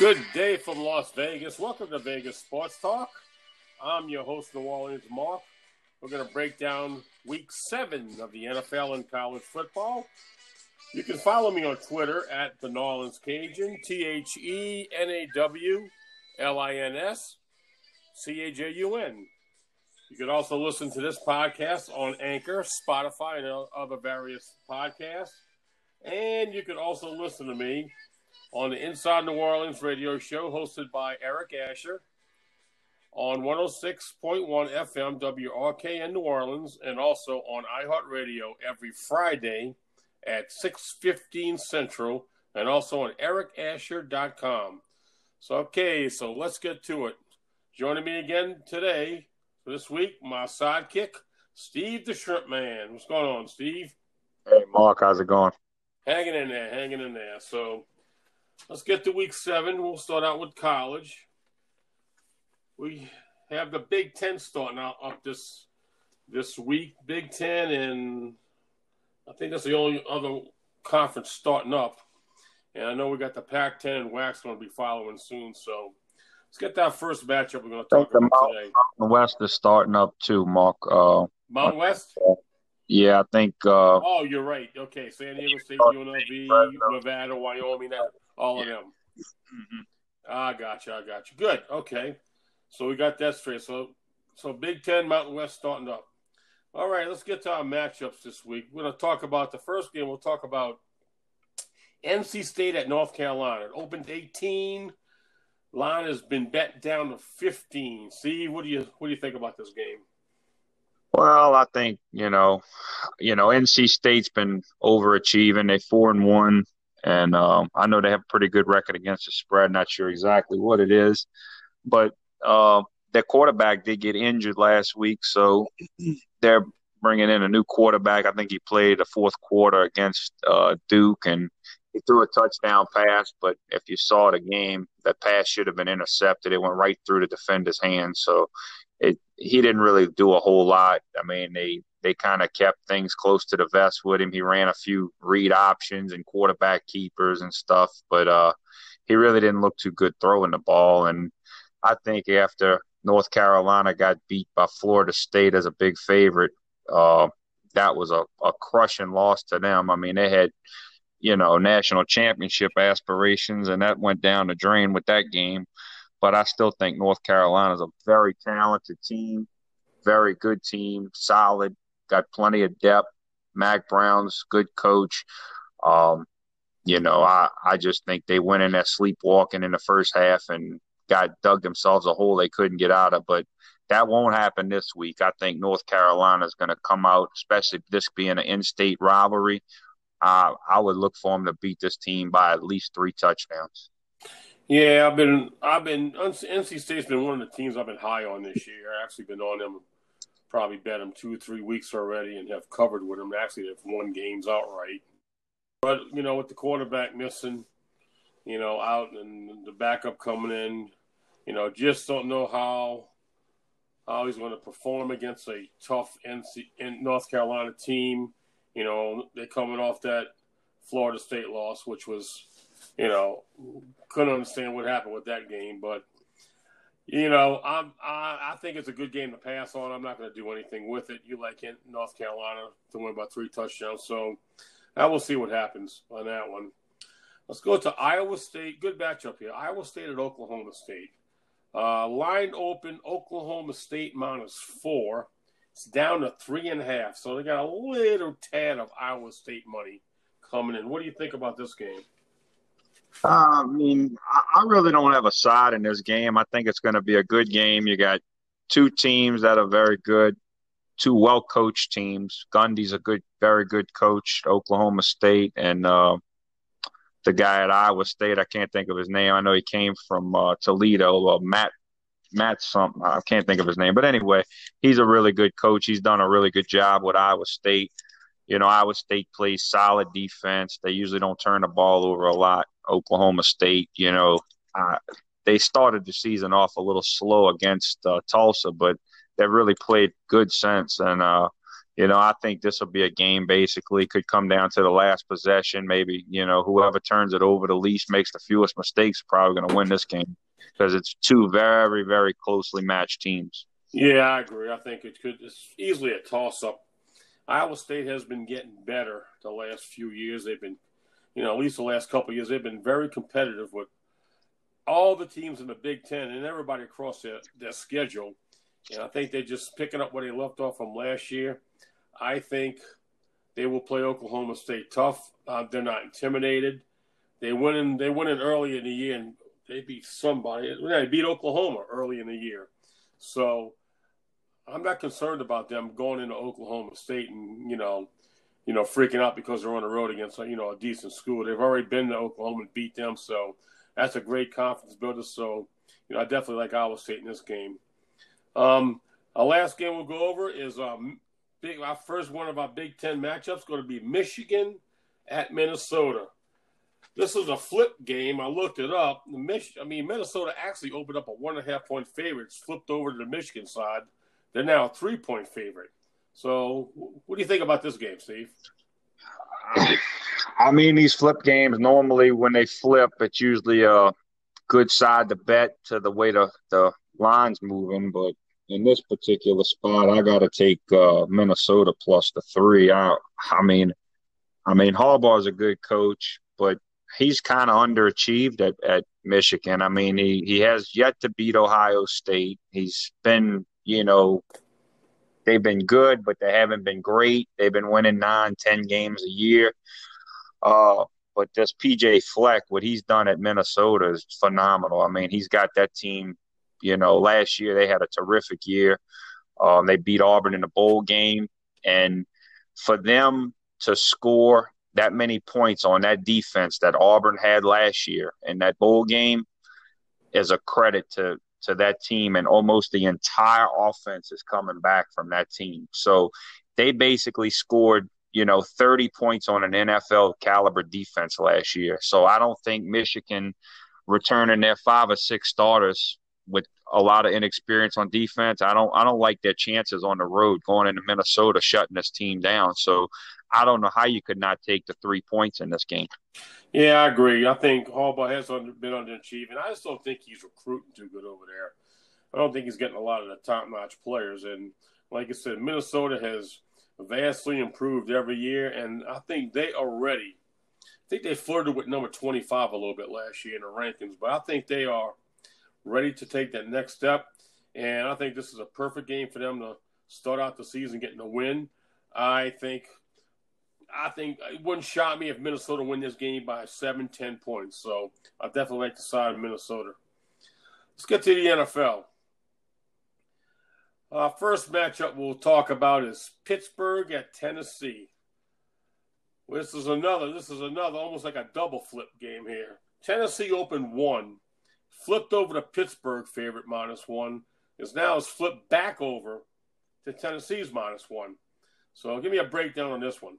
Good day from Las Vegas. Welcome to Vegas Sports Talk. I'm your host, New Orleans Mark. We're going to break down week seven of the NFL and college football. You can follow me on Twitter at the New Orleans Cajun, T H E N A W L I N S C A J U N. You can also listen to this podcast on Anchor, Spotify, and other various podcasts. And you can also listen to me on the Inside New Orleans radio show hosted by Eric Asher on 106.1 FM WRKN New Orleans and also on iHeartRadio every Friday at 6:15 Central and also on ericasher.com. So okay, so let's get to it. Joining me again today for this week, my sidekick, Steve the Shrimp Man. What's going on, Steve? Hey Mark, how's it going? Hanging in there, hanging in there. So let's get to week seven. We'll start out with college. We have the Big Ten starting out up this this week. Big Ten, and I think that's the only other conference starting up. And I know we got the Pac-10 and WAC's going to be following soon. So let's get that first matchup we're going to talk about Mount, today. Mountain West is starting up too, Mark. Uh, Mount West. yeah, I think. Uh, Oh, you're right. Okay, San Diego State, UNLV, Nevada, Wyoming, that all of them. Mm-hmm. Ah, I got you. I got you. Good. Okay. So we got that straight. So, so Big Ten, Mountain West starting up. All right, let's get to our matchups this week. We're going to talk about the first game. We'll talk about NC State at North Carolina. It opened 18. Line has been bet down to 15. See, what do you what do you think about this game? well, I think you know, you know, NC State's been overachieving. They four and one, and um, I know they have a pretty good record against the spread. Not sure exactly what it is, but uh, their quarterback did get injured last week, so they're bringing in a new quarterback. I think he played the fourth quarter against uh, Duke, and he threw a touchdown pass. But if you saw the game, that pass should have been intercepted. It went right through the defender's hand, So it he didn't really do a whole lot. I mean, they they kind of kept things close to the vest with him. He ran a few read options and quarterback keepers and stuff, but uh, he really didn't look too good throwing the ball. And I think after North Carolina got beat by Florida State as a big favorite, uh, that was a, a crushing loss to them. I mean, they had, you know, national championship aspirations, and that went down the drain with that game. But I still think North Carolina is a very talented team, very good team, solid, got plenty of depth. Mack Brown's good coach. Um, you know, I, I just think they went in there sleepwalking in the first half and got dug themselves a hole they couldn't get out of. But that won't happen this week. I think North Carolina is going to come out, especially this being an in-state rivalry. Uh, I would look for them to beat this team by at least three touchdowns. Yeah, I've been I've been NC State's been one of the teams I've been high on this year. I've actually been on them, probably bet them two or three weeks already, and have covered with them. Actually, have won games outright. But you know, with the quarterback missing, you know, out and the backup coming in, you know, just don't know how how he's going to perform against a tough NC North Carolina team. You know, they're coming off that Florida State loss, which was, you know, couldn't understand what happened with that game. But you know, I'm I, I think it's a good game to pass on. I'm not going to do anything with it. You like it, North Carolina to win by three touchdowns, so I will see what happens on that one. Let's go to Iowa State. Good matchup here. Iowa State at Oklahoma State. Uh, line open, Oklahoma State minus four. It's down to three and a half. So they got a little tad of Iowa State money coming in. What do you think about this game? I mean, I, I really don't have a side in this game. I think it's going to be a good game. You got two teams that are very good, two well coached teams. Gundy's a good, very good coach, Oklahoma State, and uh, the guy at Iowa State. I can't think of his name. I know he came from uh, Toledo. Uh, Matt Matt something. I can't think of his name, but anyway, he's a really good coach. He's done a really good job with Iowa State. You know, Iowa State plays solid defense. They usually don't turn the ball over a lot. Oklahoma State, you know, uh, they started the season off a little slow against uh, Tulsa, but they really played good sense. And, uh, you know, I think this will be a game basically could come down to the last possession. Maybe, you know, whoever turns it over the least makes the fewest mistakes probably going to win this game because it's two very, very closely matched teams. Yeah, I agree. I think it could. It's easily a toss up. Iowa State has been getting better the last few years. They've been, you know, at least the last couple years, they've been very competitive with all the teams in the Big Ten and everybody across their, their schedule. And I think they're just picking up where they left off from last year. I think they will play Oklahoma State tough. Uh, they're not intimidated. They went in. They went in early in the year and they beat somebody. They beat Oklahoma early in the year. So I'm not concerned about them going into Oklahoma State and you know, you know, freaking out because they're on the road against you know a decent school. They've already been to Oklahoma and beat them, so that's a great confidence builder. So you know, I definitely like Iowa State in this game. Um, our last game we'll go over is um, big. Our first one of our Big Ten matchups going to be Michigan at Minnesota. This is a flip game. I looked it up. Mich- I mean, Minnesota actually opened up a one and a half point favorite, flipped over to the Michigan side. They're now a three point favorite. So, what do you think about this game, Steve? I mean, these flip games normally when they flip, it's usually a good side to bet to the way the the line's moving. But in this particular spot, I got to take uh, Minnesota plus the three. I, I mean, I mean Harbaugh is a good coach, but he's kind of underachieved at, at Michigan. I mean, he, he has yet to beat Ohio State. He's been, you know, they've been good, but they haven't been great. They've been winning nine, ten games a year. Uh, but this PJ Fleck, what he's done at Minnesota is phenomenal. I mean, he's got that team you know, last year they had a terrific year. Um, they beat Auburn in the bowl game, and for them to score that many points on that defense that Auburn had last year in that bowl game is a credit to to that team, and almost the entire offense is coming back from that team. So they basically scored, you know, 30 points on an NFL caliber defense last year. So I don't think Michigan returning their five or six starters with a lot of inexperience on defense. I don't I don't like their chances on the road going into Minnesota shutting this team down. So I don't know how you could not take the three points in this game. Yeah, I agree. I think Harbaugh has been underachieving. I just don't think he's recruiting too good over there. I don't think he's getting a lot of the top notch players. And like I said, Minnesota has vastly improved every year, and I think they are ready. I think they flirted with number 25 a little bit last year in the rankings, but I think they are ready to take that next step. And I think this is a perfect game for them to start out the season getting a win. I think I think it wouldn't shock me if Minnesota win this game by seven, ten points. So I definitely like the side of Minnesota. Let's get to the NFL. Uh, first matchup we'll talk about is Pittsburgh at Tennessee. This is another. This is another almost like a double flip game here. Tennessee opened one flipped over to Pittsburgh favorite minus one, is now is flipped back over to Tennessee's minus one. So give me a breakdown on this one.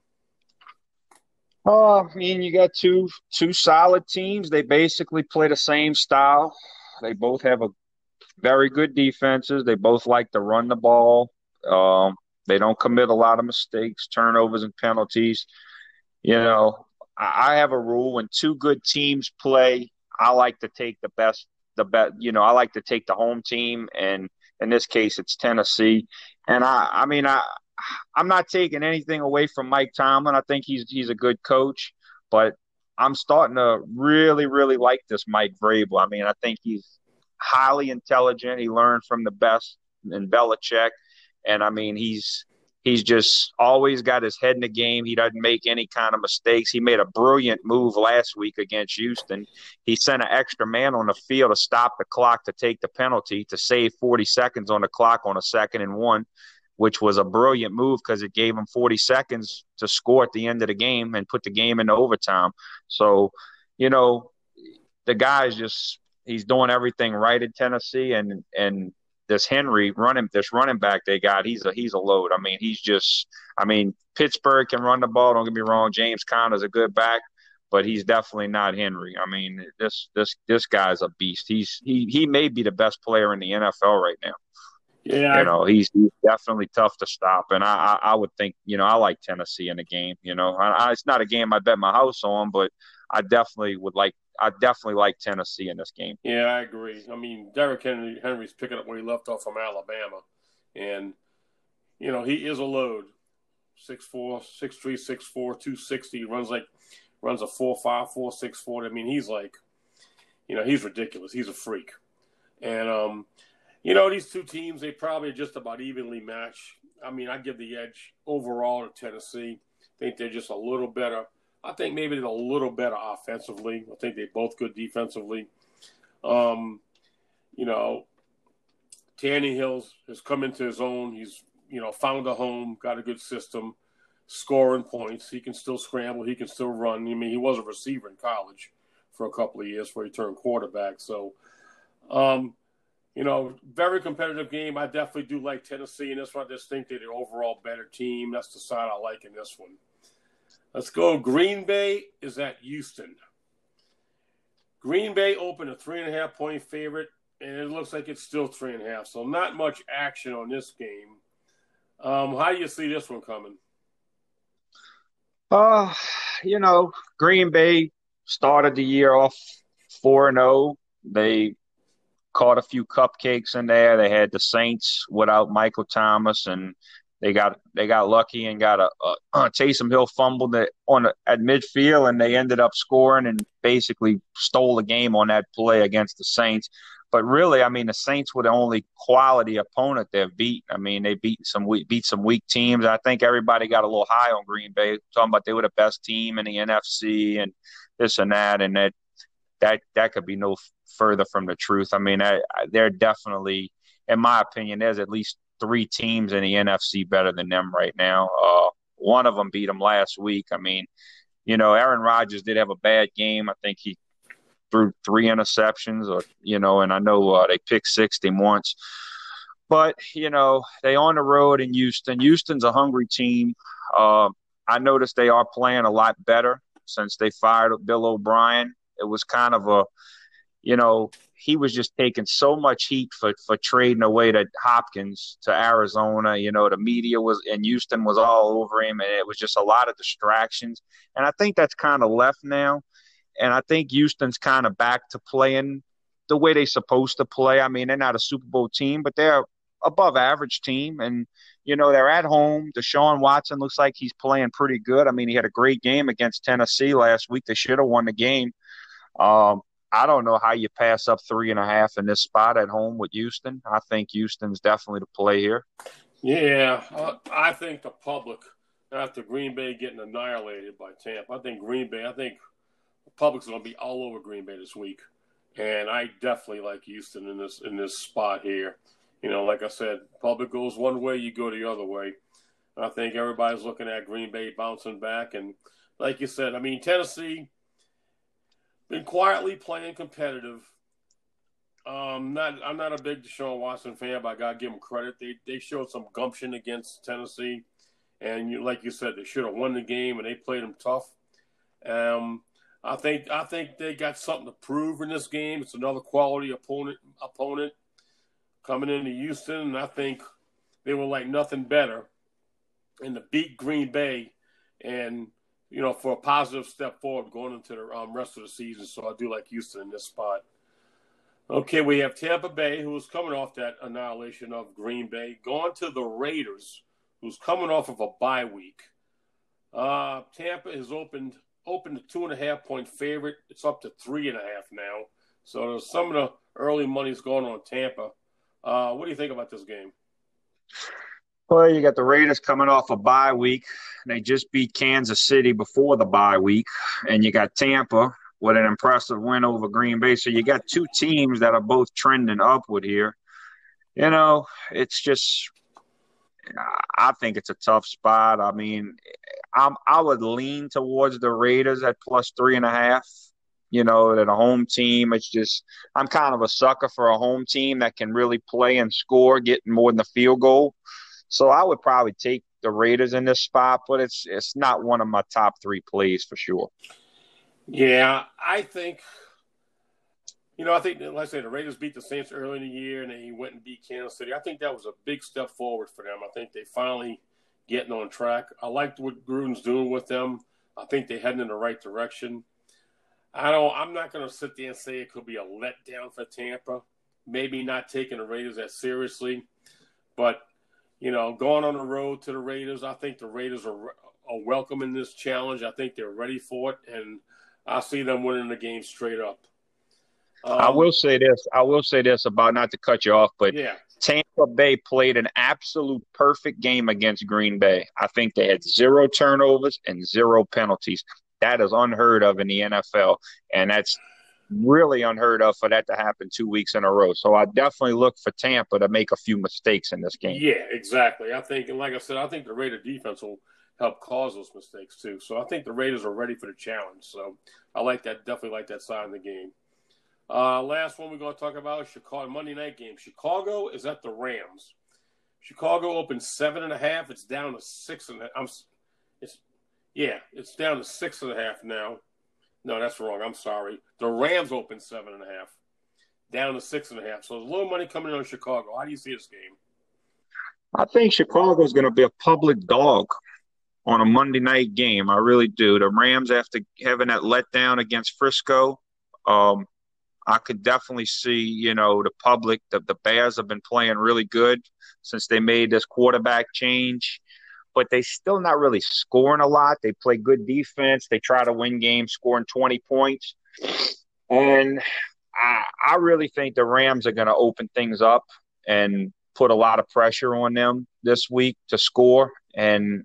Oh, I mean, you got two two solid teams. They basically play the same style. They both have a very good defenses. They both like to run the ball. Um, they don't commit a lot of mistakes, turnovers, and penalties. You know, I have a rule when two good teams play I like to take the best, the best. You know, I like to take the home team, and in this case, it's Tennessee. And I, I mean, I, I'm not taking anything away from Mike Tomlin. I think he's he's a good coach, but I'm starting to really, really like this Mike Vrabel. I mean, I think he's highly intelligent. He learned from the best in Belichick, and I mean, he's He's just always got his head in the game. He doesn't make any kind of mistakes. He made a brilliant move last week against Houston. He sent an extra man on the field to stop the clock to take the penalty to save 40 seconds on the clock on a second and one, which was a brilliant move because it gave him 40 seconds to score at the end of the game and put the game into overtime. So, you know, the guy's just he's doing everything right in Tennessee and and this Henry running this running back they got, he's a he's a load. I mean, he's just I mean, Pittsburgh can run the ball, don't get me wrong. James Conner's a good back, but he's definitely not Henry. I mean, this this this guy's a beast. He's he he may be the best player in the NFL right now. Yeah, you know he's, he's definitely tough to stop, and I, I, I would think you know I like Tennessee in the game. You know, I, I, it's not a game I bet my house on, but I definitely would like I definitely like Tennessee in this game. Yeah, I agree. I mean, Derrick Henry Henry's picking up where he left off from Alabama, and you know he is a load. 6'4", 6'3", 6'4", 260. Runs like runs a four five four six four. I mean, he's like, you know, he's ridiculous. He's a freak, and um, you know, these two teams they probably just about evenly match. I mean, I give the edge overall to Tennessee. I think they're just a little better. I think maybe they're a little better offensively. I think they're both good defensively. Um, you know, Tannehill has come into his own. He's you know found a home, got a good system scoring points. He can still scramble. He can still run. I mean, he was a receiver in college for a couple of years before he turned quarterback. So, um, you know, very competitive game. I definitely do like Tennessee in this one. I just think they're the overall better team. That's the side I like in this one. Let's go. Green Bay is at Houston. Green Bay opened a three and a half point favorite, and it looks like it's still three and a half. So not much action on this game. Um, how do you see this one coming? Uh, you know, Green Bay started the year off 4 and 0. They caught a few cupcakes in there. They had the Saints without Michael Thomas and they got they got lucky and got a, a, a Taysom Hill fumbled it on a, at midfield and they ended up scoring and basically stole the game on that play against the Saints. But really, I mean, the Saints were the only quality opponent they've beat. I mean, they beat some weak, beat some weak teams. I think everybody got a little high on Green Bay, talking about they were the best team in the NFC and this and that, and that that that could be no further from the truth. I mean, I, they're definitely, in my opinion, there's at least three teams in the NFC better than them right now. Uh, one of them beat them last week. I mean, you know, Aaron Rodgers did have a bad game. I think he threw three interceptions, or you know, and I know uh, they picked six him once. But you know, they on the road in Houston. Houston's a hungry team. Uh, I noticed they are playing a lot better since they fired Bill O'Brien. It was kind of a, you know, he was just taking so much heat for for trading away to Hopkins to Arizona. You know, the media was and Houston was all over him, and it was just a lot of distractions. And I think that's kind of left now. And I think Houston's kind of back to playing the way they're supposed to play. I mean, they're not a Super Bowl team, but they're above average team. And, you know, they're at home. Deshaun Watson looks like he's playing pretty good. I mean, he had a great game against Tennessee last week. They should have won the game. Um, I don't know how you pass up three and a half in this spot at home with Houston. I think Houston's definitely to play here. Yeah, uh, I think the public after Green Bay getting annihilated by Tampa. I think Green Bay. I think the public's going to be all over Green Bay this week, and I definitely like Houston in this in this spot here. You know, like I said, public goes one way, you go the other way. I think everybody's looking at Green Bay bouncing back, and like you said, I mean Tennessee been quietly playing competitive. Um, not I'm not a big Deshaun Watson fan, but I gotta give them credit. They they showed some gumption against Tennessee, and you, like you said, they should have won the game, and they played them tough. Um, I think I think they got something to prove in this game. It's another quality opponent opponent coming into Houston, and I think they were like nothing better. And to beat Green Bay, and you know, for a positive step forward going into the um, rest of the season. So I do like Houston in this spot. Okay, we have Tampa Bay, who is coming off that annihilation of Green Bay, going to the Raiders, who's coming off of a bye week. Uh, Tampa has opened opened a two and a half point favorite. It's up to three and a half now. So some of the early money's going on Tampa. Uh, what do you think about this game? Well, you got the Raiders coming off a bye week. They just beat Kansas City before the bye week, and you got Tampa with an impressive win over Green Bay. So you got two teams that are both trending upward here. You know, it's just I think it's a tough spot. I mean, I'm, I would lean towards the Raiders at plus three and a half. You know, that a home team. It's just I'm kind of a sucker for a home team that can really play and score, getting more than the field goal. So I would probably take the Raiders in this spot, but it's it's not one of my top three plays for sure. Yeah, I think You know, I think, like I said, the Raiders beat the Saints early in the year, and then he went and beat Kansas City. I think that was a big step forward for them. I think they finally getting on track. I liked what Gruden's doing with them. I think they're heading in the right direction. I don't. I'm not going to sit there and say it could be a letdown for Tampa. Maybe not taking the Raiders that seriously, but you know, going on the road to the Raiders, I think the Raiders are are welcoming this challenge. I think they're ready for it, and I see them winning the game straight up. Um, I will say this. I will say this about not to cut you off, but yeah. Tampa Bay played an absolute perfect game against Green Bay. I think they had zero turnovers and zero penalties. That is unheard of in the NFL, and that's really unheard of for that to happen two weeks in a row. So I definitely look for Tampa to make a few mistakes in this game. Yeah, exactly. I think, and like I said, I think the Raider defense will help cause those mistakes too. So I think the Raiders are ready for the challenge. So I like that. Definitely like that side of the game. Uh, last one we're going to talk about is Chicago Monday night game. Chicago is at the Rams. Chicago opened seven and a half. It's down to six and a, I'm. It's yeah, it's down to six and a half now. No, that's wrong. I'm sorry. The Rams opened seven and a half, down to six and a half. So there's a little money coming in on Chicago. How do you see this game? I think Chicago is going to be a public dog on a Monday night game. I really do. The Rams, after having that letdown against Frisco, um, I could definitely see, you know, the public, the, the Bears have been playing really good since they made this quarterback change, but they still not really scoring a lot. They play good defense. They try to win games, scoring 20 points. And I, I really think the Rams are going to open things up and put a lot of pressure on them this week to score. And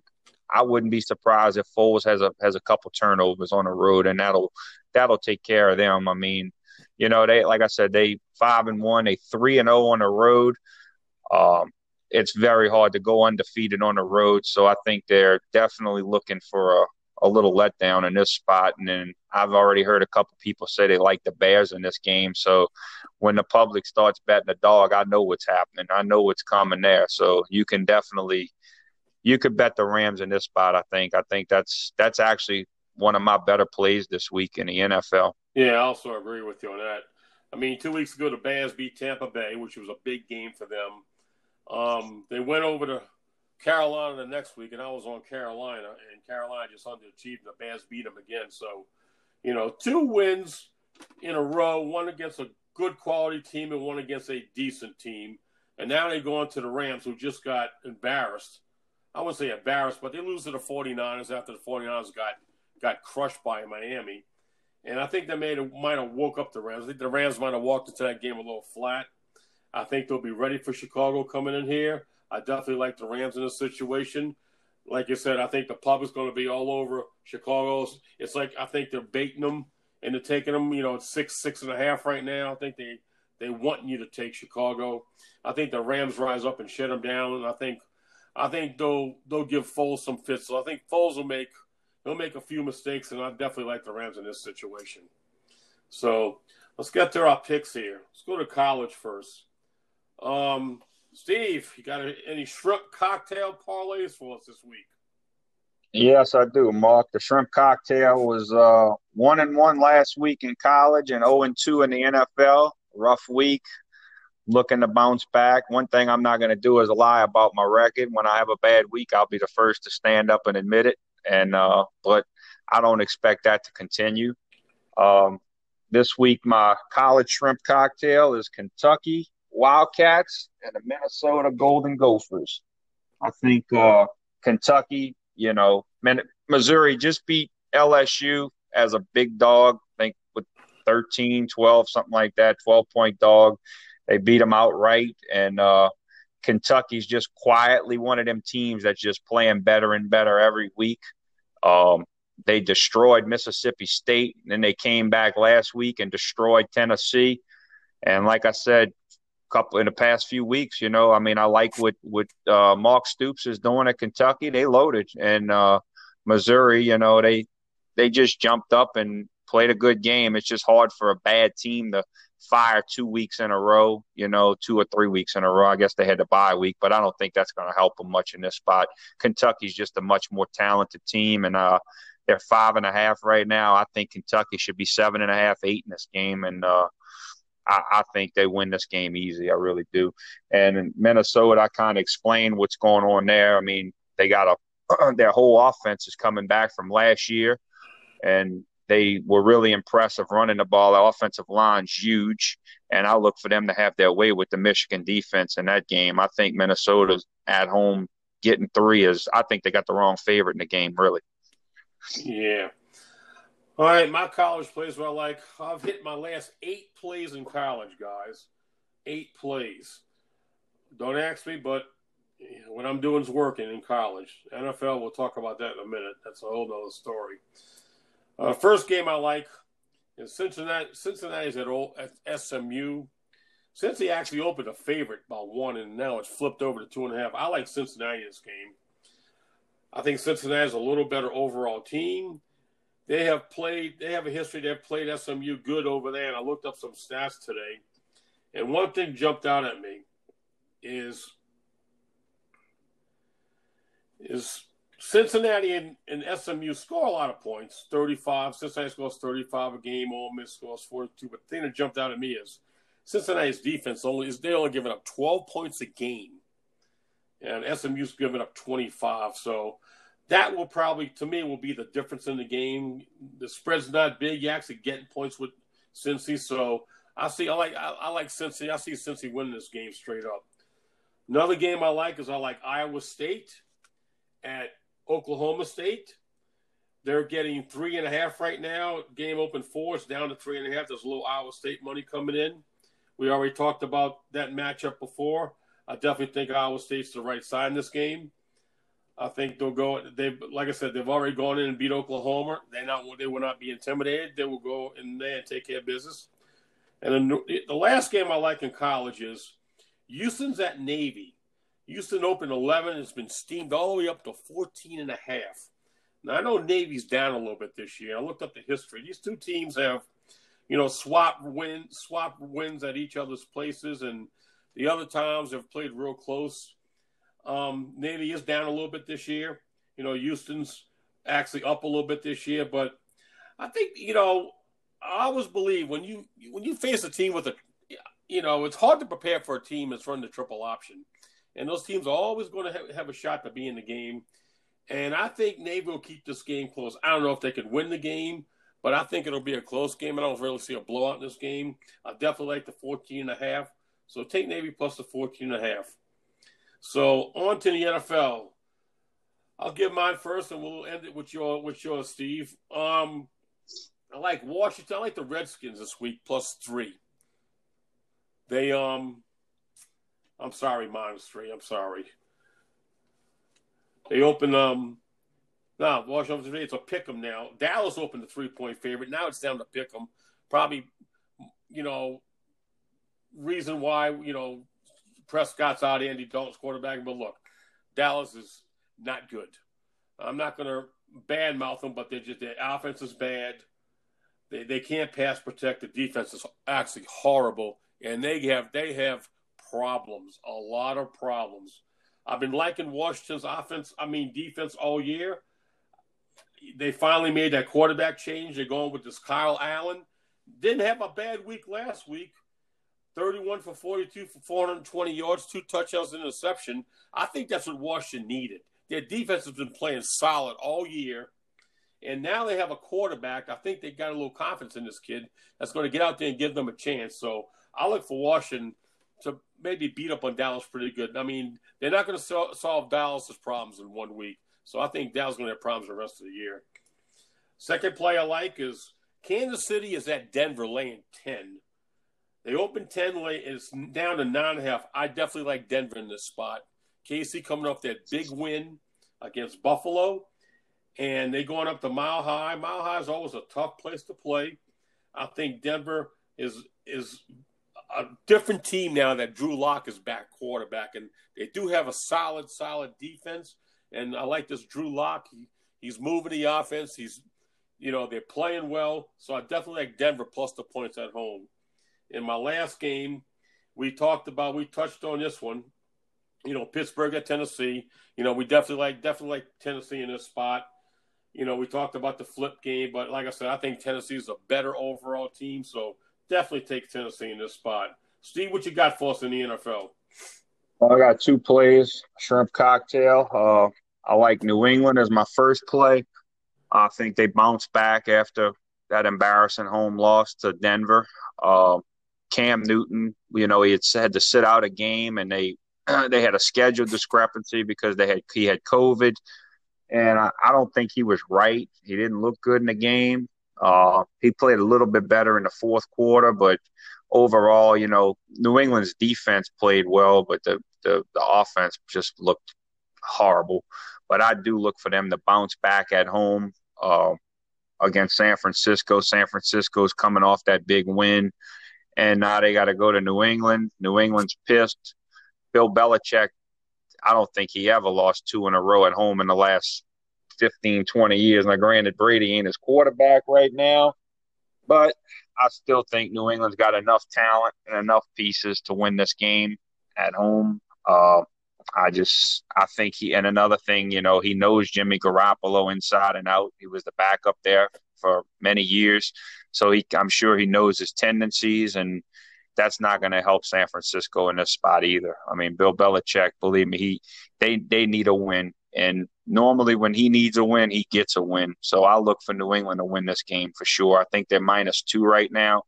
I wouldn't be surprised if Foles has a has a couple turnovers on the road, and that'll that'll take care of them. I mean, you know, they like I said, they five and one, they three and zero oh on the road. Um, it's very hard to go undefeated on the road, so I think they're definitely looking for a, a little letdown in this spot. And then I've already heard a couple people say they like the Bears in this game. So when the public starts betting the dog, I know what's happening. I know what's coming there. So you can definitely you could bet the Rams in this spot. I think. I think that's that's actually one of my better plays this week in the NFL. Yeah, I also agree with you on that. I mean, two weeks ago, the Bears beat Tampa Bay, which was a big game for them. Um, they went over to Carolina the next week, and I was on Carolina, and Carolina just underachieved. The Bears beat them again. So, you know, two wins in a row, one against a good quality team and one against a decent team. And now they go on to the Rams, who just got embarrassed I wouldn't say embarrassed, but they lose to the 49ers after the 49ers got got crushed by Miami. And I think they made might have woke up the Rams. I think the Rams might have walked into that game a little flat. I think they'll be ready for Chicago coming in here. I definitely like the Rams in this situation. Like you said, I think the public's going to be all over Chicago's. It's like I think they're baiting them and they're taking them. You know, six, six and a half right now. I think they they want you to take Chicago. I think the Rams rise up and shut them down. And I think I think they'll they'll give Foles some fits. So I think Foles will make he'll make a few mistakes, and I definitely like the Rams in this situation. So let's get to our picks here. Let's go to college first. Um, Steve, you got any shrimp cocktail parlays for us this week? Yes, I do, Mark. The shrimp cocktail was uh, one and one last week in college and zero oh and two in the NFL. Rough week looking to bounce back. One thing I'm not going to do is lie about my record. When I have a bad week, I'll be the first to stand up and admit it. And uh, but I don't expect that to continue. Um, this week, my college shrimp cocktail is Kentucky Wildcats and the Minnesota Golden Gophers. I think uh, Kentucky, you know, Missouri just beat LSU as a big dog. I think with 13, 12, something like that, 12 point dog. They beat them outright, and uh, Kentucky's just quietly one of them teams that's just playing better and better every week. Um, they destroyed Mississippi State, and then they came back last week and destroyed Tennessee. And like I said, couple in the past few weeks, you know, I mean, I like what what uh, Mark Stoops is doing at Kentucky. They loaded, and uh, Missouri, you know, they they just jumped up and played a good game. It's just hard for a bad team to fire two weeks in a row, you know, two or three weeks in a row. I guess they had a bye week, but I don't think that's going to help them much in this spot. Kentucky's just a much more talented team, and uh, they're five and a half right now. I think Kentucky should be seven and a half, eight in this game, and uh, I, I think they win this game easy. I really do. And in Minnesota, I kind of explained what's going on there. I mean, they got a their whole offense is coming back from last year, and they were really impressive running the ball. The offensive line's huge, and I look for them to have their way with the Michigan defense in that game. I think Minnesota's at home getting three is. I think they got the wrong favorite in the game, really. Yeah. All right, my college plays well. Like I've hit my last eight plays in college, guys. Eight plays. Don't ask me, but what I'm doing is working in college. NFL, we'll talk about that in a minute. That's a whole other story. Uh, first game I like is Cincinnati. Cincinnati's at, old, at SMU. Cincy actually opened a favorite by one, and now it's flipped over to two and a half. I like Cincinnati in this game. I think Cincinnati is a little better overall team. They have played. They have a history. They've played SMU good over there, and I looked up some stats today. And one thing jumped out at me is is Cincinnati and, and, SMU score a lot of points, 35. Cincinnati scores 35 a game. Ole Miss scores 42. But the thing that jumped out at me is Cincinnati's defense only is they only giving up 12 points a game, and SMU's giving up 25. So that will probably, to me, will be the difference in the game. The spread's not big. You're actually getting points with Cincy. So I see. I like. I, I like Cincy. I see Cincy winning this game straight up. Another game I like is I like Iowa State at Oklahoma State. They're getting three and a half right now. Game open four. It's down to three and a half. There's a little Iowa State money coming in. We already talked about that matchup before. I definitely think Iowa State's the right side in this game. I think they'll go. They, like I said, they've already gone in and beat Oklahoma. They not. They will not be intimidated. They will go in there and take care of business. And then the last game I like in college is Houston's at Navy. Houston opened 11. It's been steamed all the way up to 14 and a half. Now I know Navy's down a little bit this year. I looked up the history. These two teams have, you know, swap win swap wins at each other's places, and the other times have played real close. Um, Navy is down a little bit this year. You know, Houston's actually up a little bit this year, but I think you know I always believe when you when you face a team with a, you know, it's hard to prepare for a team that's running the triple option, and those teams are always going to have, have a shot to be in the game. And I think Navy will keep this game close. I don't know if they can win the game, but I think it'll be a close game. I don't really see a blowout in this game. I definitely like the 14 and a half. So take Navy plus the 14 and a half. So on to the NFL. I'll give mine first, and we'll end it with your with your Steve. Um, I like Washington. I like the Redskins this week plus three. They um, I'm sorry, minus three. I'm sorry. They open um, no Washington today. It's a pick 'em now. Dallas opened the three point favorite. Now it's down to pick 'em. Probably, you know, reason why you know Prescott's out, Andy Dalton's quarterback. But look, Dallas is not good. I'm not going to badmouth them, but they're just their offense is bad. They they can't pass protect. The defense is actually horrible, and they have they have problems, a lot of problems. I've been liking Washington's offense. I mean defense all year. They finally made that quarterback change. They're going with this Kyle Allen. Didn't have a bad week last week 31 for 42 for 420 yards, two touchdowns, and interception. I think that's what Washington needed. Their defense has been playing solid all year. And now they have a quarterback. I think they got a little confidence in this kid that's going to get out there and give them a chance. So I look for Washington to maybe beat up on Dallas pretty good. I mean, they're not going to so- solve Dallas's problems in one week. So I think Dallas is going to have problems the rest of the year. Second play I like is Kansas City is at Denver laying 10. They opened 10 late. It's down to nine and a half. I definitely like Denver in this spot. KC coming off that big win against Buffalo, and they going up to Mile High. Mile High is always a tough place to play. I think Denver is is a different team now that Drew Lock is back quarterback, and they do have a solid, solid defense. And I like this Drew Lock. He, he's moving the offense. He's, you know, they're playing well. So I definitely like Denver plus the points at home in my last game, we talked about, we touched on this one. You know, Pittsburgh at Tennessee. You know, we definitely like definitely like Tennessee in this spot. You know, we talked about the flip game, but like I said, I think Tennessee is a better overall team. So definitely take Tennessee in this spot. Steve, what you got for us in the NFL? I got two plays. Shrimp cocktail. Uh, I like New England as my first play. I think they bounced back after that embarrassing home loss to Denver. Uh, Cam Newton, you know, he had had to sit out a game, and they they had a schedule discrepancy because they had he had COVID, and I, I don't think he was right. He didn't look good in the game. Uh, he played a little bit better in the fourth quarter, but overall, you know, New England's defense played well, but the the, the offense just looked horrible. But I do look for them to bounce back at home uh, against San Francisco. San Francisco's coming off that big win, and now they got to go to New England. New England's pissed. Bill Belichick, I don't think he ever lost two in a row at home in the last 15, 20 years. Now, granted, Brady ain't his quarterback right now, but I still think New England's got enough talent and enough pieces to win this game at home. Uh, I just I think he and another thing, you know, he knows Jimmy Garoppolo inside and out. He was the backup there for many years, so he I'm sure he knows his tendencies, and that's not going to help San Francisco in this spot either. I mean, Bill Belichick, believe me, he they they need a win, and normally when he needs a win, he gets a win. So I'll look for New England to win this game for sure. I think they're minus two right now.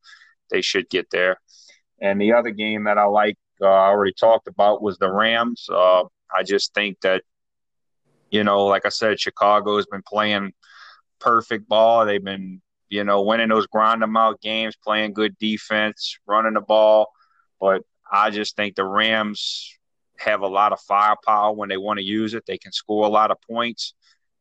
They should get there. And the other game that I like uh, I already talked about was the Rams. Uh, I just think that, you know, like I said, Chicago has been playing perfect ball. They've been, you know, winning those grind them out games, playing good defense, running the ball. But I just think the Rams have a lot of firepower when they want to use it. They can score a lot of points.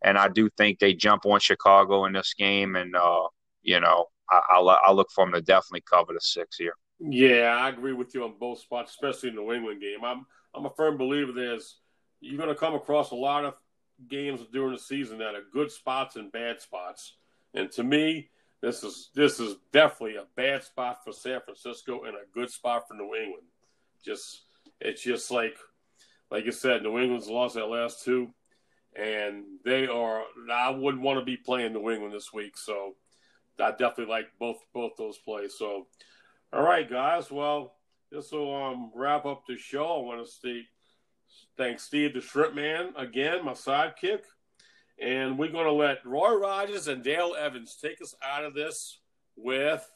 And I do think they jump on Chicago in this game. And, uh, you know, I, will I'll look for them to definitely cover the six here. Yeah, I agree with you on both spots, especially in the New England game. I'm I'm a firm believer there's you're going to come across a lot of games during the season that are good spots and bad spots. And to me, this is this is definitely a bad spot for San Francisco and a good spot for New England. Just it's just like like you said, New England's lost their last two, and they are. I wouldn't want to be playing New England this week, so I definitely like both both those plays. So all right, guys. Well, this will um, wrap up the show. I want to say thanks Steve the Shrimp Man again, my sidekick. And we're going to let Roy Rogers and Dale Evans take us out of this with